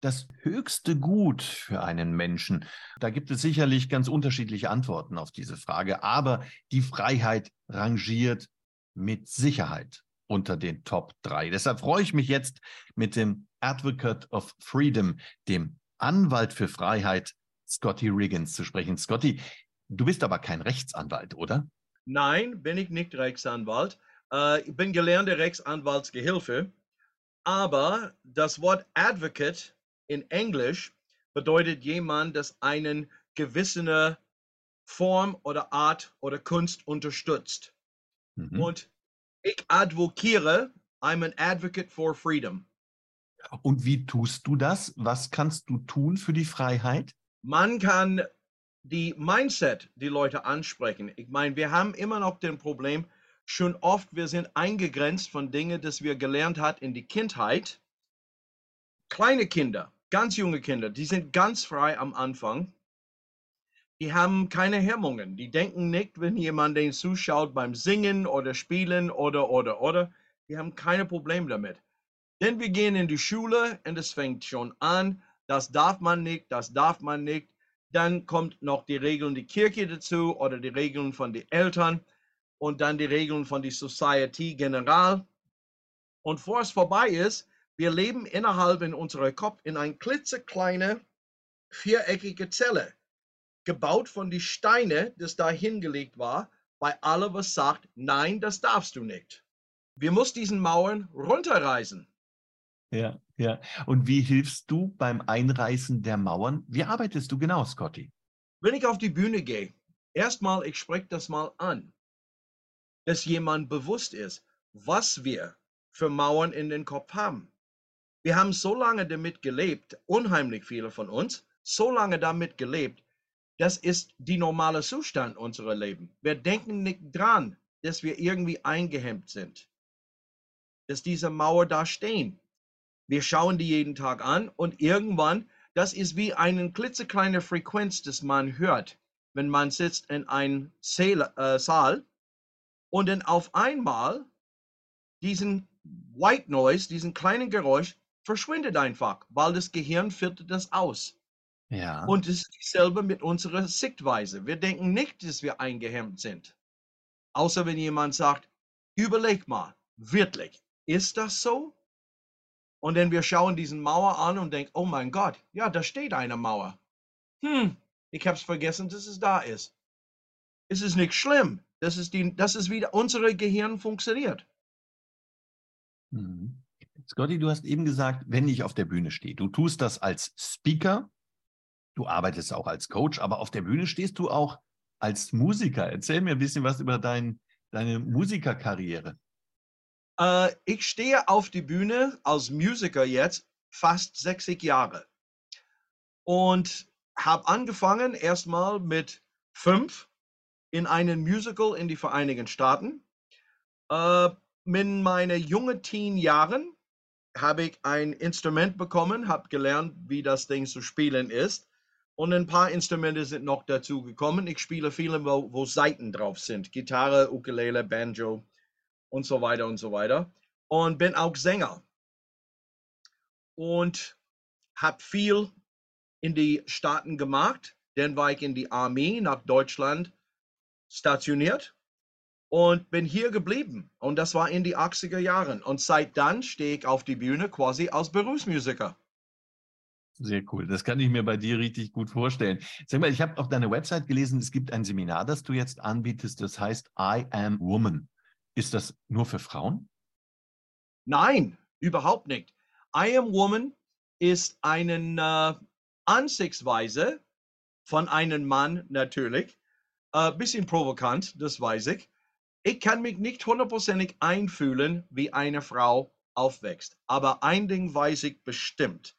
das höchste Gut für einen Menschen? Da gibt es sicherlich ganz unterschiedliche Antworten auf diese Frage, aber die Freiheit rangiert mit Sicherheit unter den Top 3. Deshalb freue ich mich jetzt mit dem Advocate of Freedom, dem Anwalt für Freiheit, Scotty Riggins, zu sprechen. Scotty, du bist aber kein Rechtsanwalt, oder? Nein, bin ich nicht Rechtsanwalt. Äh, ich bin gelernter Rechtsanwaltsgehilfe. Aber das Wort Advocate in Englisch bedeutet jemand, das einen gewisse Form oder Art oder Kunst unterstützt. Mhm. Und ich advokiere, I'm an advocate for freedom. Und wie tust du das? Was kannst du tun für die Freiheit? Man kann die Mindset die Leute ansprechen. Ich meine, wir haben immer noch den Problem, schon oft wir sind eingegrenzt von Dingen, das wir gelernt hat in die Kindheit. Kleine Kinder, ganz junge Kinder, die sind ganz frei am Anfang. Die haben keine Hemmungen. Die denken nicht, wenn jemand den zuschaut beim Singen oder Spielen oder, oder, oder. Die haben keine Probleme damit. Denn wir gehen in die Schule und es fängt schon an. Das darf man nicht, das darf man nicht. Dann kommt noch die Regeln der Kirche dazu oder die Regeln von den Eltern und dann die Regeln von der Society general. Und vor es vorbei ist, wir leben innerhalb in unserem Kopf in eine klitzekleine viereckige Zelle, gebaut von den Steinen, das da hingelegt war, bei allem, was sagt, nein, das darfst du nicht. Wir müssen diesen Mauern runterreißen. Ja, ja. Und wie hilfst du beim Einreißen der Mauern? Wie arbeitest du genau, Scotty? Wenn ich auf die Bühne gehe, erstmal, ich spreche das mal an, dass jemand bewusst ist, was wir für Mauern in den Kopf haben. Wir haben so lange damit gelebt, unheimlich viele von uns, so lange damit gelebt, das ist die normale Zustand unserer Leben. Wir denken nicht dran, dass wir irgendwie eingehemmt sind, dass diese Mauer da stehen. Wir schauen die jeden Tag an und irgendwann, das ist wie eine klitzekleine Frequenz, das man hört, wenn man sitzt in einem äh, Saal und dann auf einmal diesen White Noise, diesen kleinen Geräusch, verschwindet einfach, weil das Gehirn filtert das aus. Ja. Und es ist dasselbe mit unserer Sichtweise. Wir denken nicht, dass wir eingehemmt sind. Außer wenn jemand sagt, überleg mal, wirklich, ist das so? Und dann wir schauen diesen Mauer an und denken, oh mein Gott, ja, da steht eine Mauer. Hm, ich habe es vergessen, dass es da ist. Es ist nicht schlimm. Das ist, die, das ist wie unser Gehirn funktioniert. Mhm. Scotty, du hast eben gesagt, wenn ich auf der Bühne stehe, du tust das als Speaker, du arbeitest auch als Coach, aber auf der Bühne stehst du auch als Musiker. Erzähl mir ein bisschen was über dein, deine Musikerkarriere. Äh, ich stehe auf die Bühne als Musiker jetzt fast 60 Jahre und habe angefangen erstmal mit fünf in einem Musical in die Vereinigten Staaten. Äh, in meinen jungen Teen Jahren habe ich ein Instrument bekommen, habe gelernt, wie das Ding zu spielen ist. Und ein paar Instrumente sind noch dazu gekommen. Ich spiele viele, wo, wo Saiten drauf sind. Gitarre, Ukulele, Banjo und so weiter und so weiter. Und bin auch Sänger. Und habe viel in die Staaten gemacht. Dann war ich in die Armee nach Deutschland stationiert und bin hier geblieben. Und das war in die 80er Jahren. Und seit dann stehe ich auf die Bühne quasi als Berufsmusiker. Sehr cool. Das kann ich mir bei dir richtig gut vorstellen. Sag mal, ich habe auf deiner Website gelesen, es gibt ein Seminar, das du jetzt anbietest, das heißt I Am Woman. Ist das nur für Frauen? Nein, überhaupt nicht. I Am Woman ist eine äh, Ansichtsweise von einem Mann natürlich. Ein äh, bisschen provokant, das weiß ich ich kann mich nicht hundertprozentig einfühlen, wie eine Frau aufwächst. Aber ein Ding weiß ich bestimmt.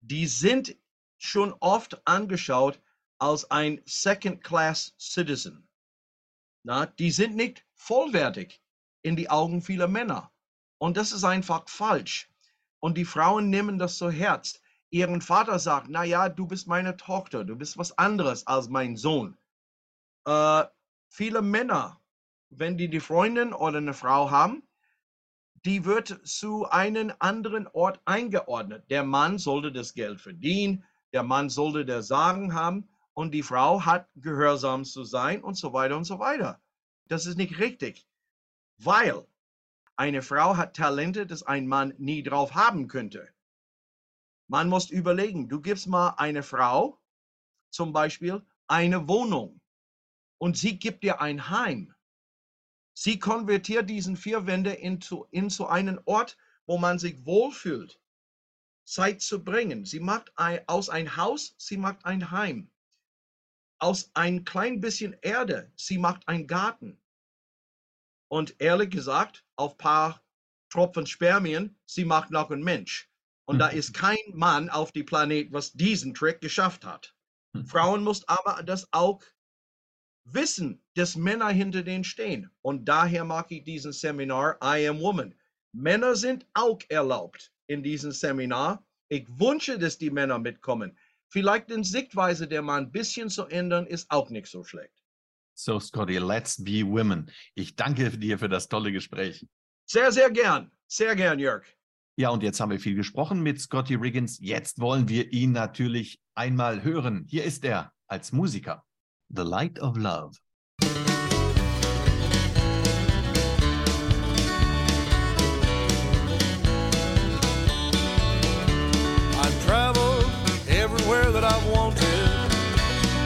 Die sind schon oft angeschaut als ein Second-Class Citizen. die sind nicht vollwertig in die Augen vieler Männer. Und das ist einfach falsch. Und die Frauen nehmen das zu Herz. Ihren Vater sagt, na ja, du bist meine Tochter, du bist was anderes als mein Sohn. Äh, viele Männer, wenn die die Freundin oder eine Frau haben, die wird zu einem anderen Ort eingeordnet. Der Mann sollte das Geld verdienen, der Mann sollte der Sagen haben und die Frau hat gehorsam zu sein und so weiter und so weiter. Das ist nicht richtig, weil eine Frau hat Talente, das ein Mann nie drauf haben könnte. Man muss überlegen, du gibst mal eine Frau zum Beispiel eine Wohnung und sie gibt dir ein Heim. Sie konvertiert diesen vier Wände into, into einen Ort, wo man sich wohlfühlt, Zeit zu bringen. Sie macht ein, aus ein Haus, sie macht ein Heim. Aus ein klein bisschen Erde, sie macht ein Garten. Und ehrlich gesagt, auf paar Tropfen Spermien, sie macht noch ein Mensch. Und da ist kein Mann auf dem Planet, was diesen Trick geschafft hat. Frauen muss aber das auch wissen, dass Männer hinter denen stehen. Und daher mag ich diesen Seminar I Am Woman. Männer sind auch erlaubt in diesem Seminar. Ich wünsche, dass die Männer mitkommen. Vielleicht in Sichtweise der mal ein bisschen zu ändern, ist auch nicht so schlecht. So, Scotty, let's be women. Ich danke dir für das tolle Gespräch. Sehr, sehr gern. Sehr gern, Jörg. Ja, und jetzt haben wir viel gesprochen mit Scotty Riggins. Jetzt wollen wir ihn natürlich einmal hören. Hier ist er als Musiker. The Light of Love. I've traveled everywhere that I've wanted.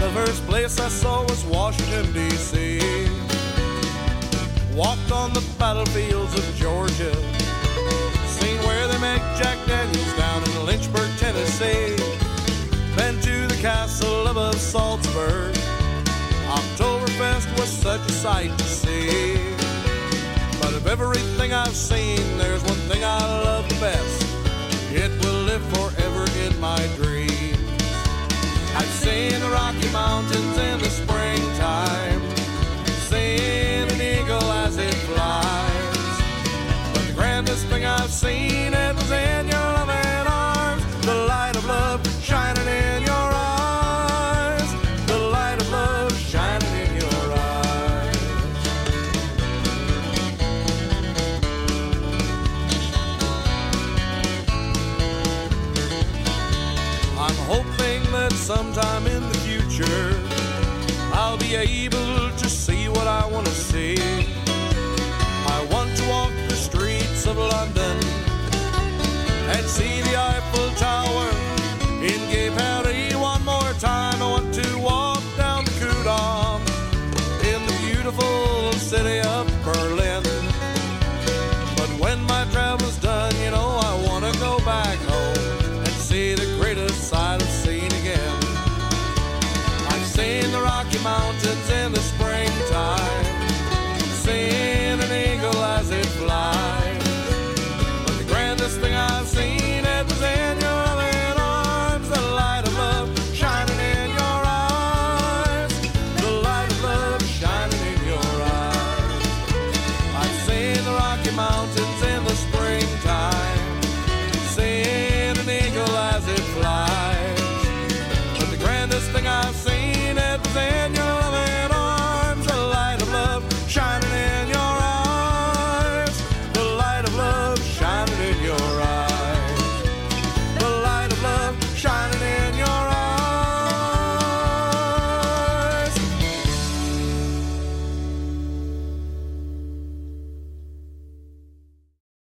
The first place I saw was Washington, D.C. Walked on the battlefields of Georgia. Seen where they make Jack Daniels down in Lynchburg, Tennessee. Been to the castle of Salzburg. Was such a sight to see. But of everything I've seen, there's one thing I love best. It will live forever in my dreams. I've seen the Rocky Mountains in the springtime, seen an eagle as it flies. But the grandest thing I've seen, I'm hoping that sometime in the future I'll be able to see what I want to see. I want to walk the streets of London and see Rocky Mountains.